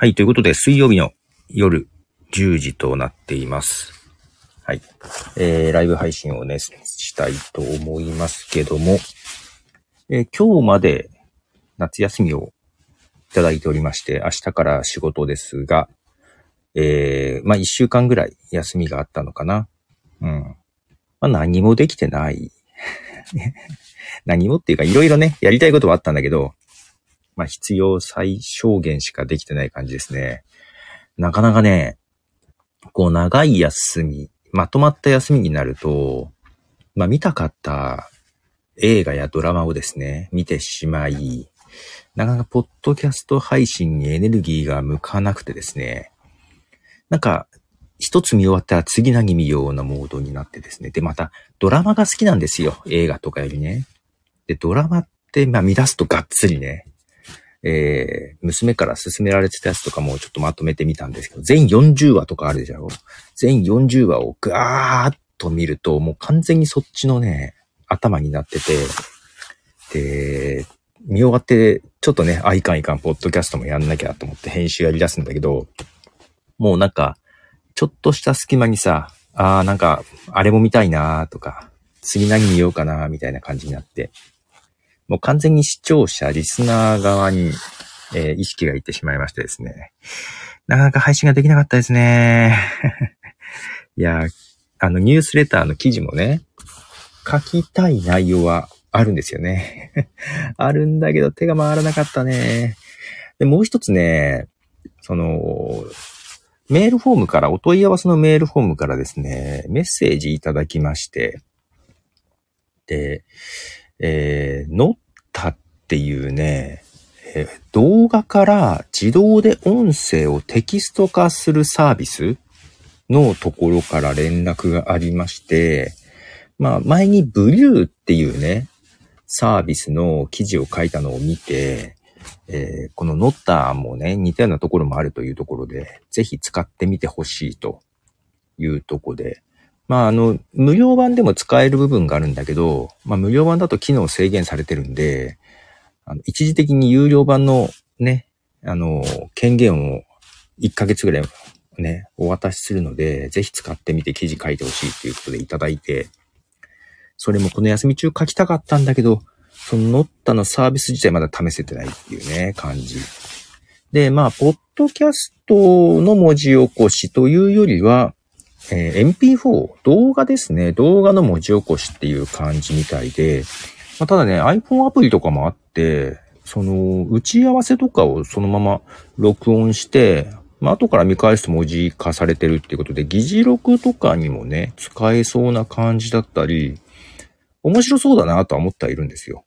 はい、ということで、水曜日の夜10時となっています。はい。えー、ライブ配信をね、したいと思いますけども、えー今日まで夏休みをいただいておりまして、明日から仕事ですが、えー、まあ、1週間ぐらい休みがあったのかな。うん。まあ、何もできてない。何もっていうか、いろいろね、やりたいことはあったんだけど、まあ、必要最小限しかできてない感じですね。なかなかね、こう、長い休み、まとまった休みになると、まあ、見たかった映画やドラマをですね、見てしまい、なかなかポッドキャスト配信にエネルギーが向かなくてですね、なんか、一つ見終わったら次何見ようなモードになってですね。で、また、ドラマが好きなんですよ。映画とかよりね。で、ドラマって、まあ見出すとがっつりね、えー、娘から勧められてたやつとかもちょっとまとめてみたんですけど、全40話とかあるでしょ全40話をガーッと見ると、もう完全にそっちのね、頭になってて、で、見終わって、ちょっとね、あ、いかんいかん、ポッドキャストもやんなきゃと思って編集やり出すんだけど、もうなんか、ちょっとした隙間にさ、あーなんか、あれも見たいなーとか、次何見ようかなーみたいな感じになって、もう完全に視聴者、リスナー側に、えー意識がいってしまいましてですね。なかなか配信ができなかったですね。いや、あの、ニュースレターの記事もね、書きたい内容はあるんですよね。あるんだけど手が回らなかったね。で、もう一つね、その、メールフォームから、お問い合わせのメールフォームからですね、メッセージいただきまして、で、えー、ノッタっていうね、えー動画から自動で音声をテキスト化するサービスのところから連絡がありまして、まあ前にブリューっていうね、サービスの記事を書いたのを見て、えーこのノッタもね、似たようなところもあるというところで、ぜひ使ってみてほしいというところで、まああの、無料版でも使える部分があるんだけど、まあ無料版だと機能制限されてるんで、あの一時的に有料版のね、あの、権限を1ヶ月ぐらいね、お渡しするので、ぜひ使ってみて記事書いてほしいっていうことでいただいて、それもこの休み中書きたかったんだけど、そのノッタのサービス自体まだ試せてないっていうね、感じ。で、まあ、ポッドキャストの文字起こしというよりは、えー MP4、動画ですね。動画の文字起こしっていう感じみたいで、まあ、ただね、iPhone アプリとかもあって、その、打ち合わせとかをそのまま録音して、まあ、後から見返すと文字化されてるっていうことで、議事録とかにもね、使えそうな感じだったり、面白そうだなとは思ってはいるんですよ。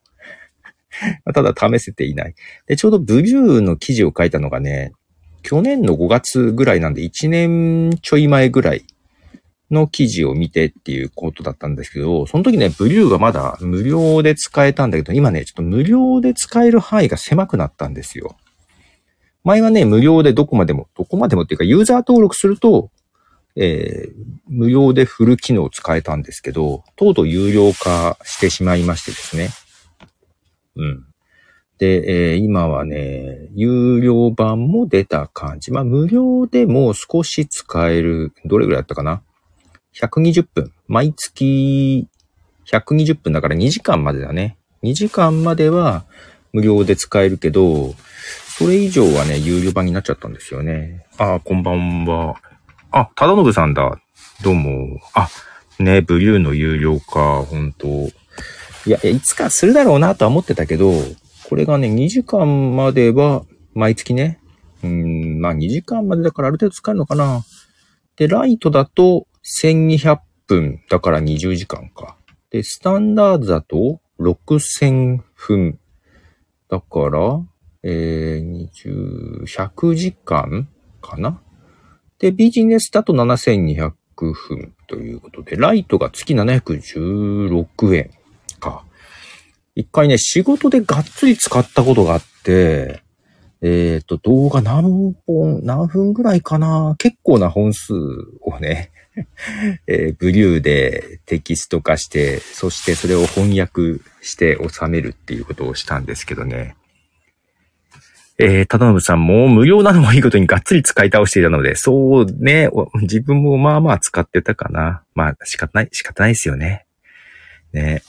ただ試せていない。で、ちょうどブリューの記事を書いたのがね、去年の5月ぐらいなんで1年ちょい前ぐらいの記事を見てっていうことだったんですけど、その時ね、ブリューがまだ無料で使えたんだけど、今ね、ちょっと無料で使える範囲が狭くなったんですよ。前はね、無料でどこまでも、どこまでもっていうか、ユーザー登録すると、えー無料でフル機能を使えたんですけど、とうとう有料化してしまいましてですね。うん。で、えー今はね、有料版も出た感じ。まあ、無料でも少し使える、どれぐらいだったかな？?120 分。毎月120分だから2時間までだね。2時間までは無料で使えるけど、それ以上はね、有料版になっちゃったんですよね。あ、こんばんは。あ、忠信さんだ。どうも。あ、ね、ブリューの有料化、本当いや、いやいつかするだろうなとは思ってたけど、これがね、2時間までは、毎月ね、うん、まあ2時間までだからある程度使えるのかな。で、ライトだと1200分だから20時間か。で、スタンダードだと6000分。だから、えー、20、100時間かなで、ビジネスだと7200分ということで、ライトが月716円か。一回ね、仕事でがっつり使ったことがあって、えっ、と、動画何本、何分ぐらいかな？結構な本数をね、えーブリューでテキスト化して、そしてそれを翻訳して収めるっていうことをしたんですけどね。えー、ただのぶさんも無料なのもいいことにがっつり使い倒していたので、そうね、自分もまあまあ使ってたかな。まあ仕方ない、仕方ないですよね。ね。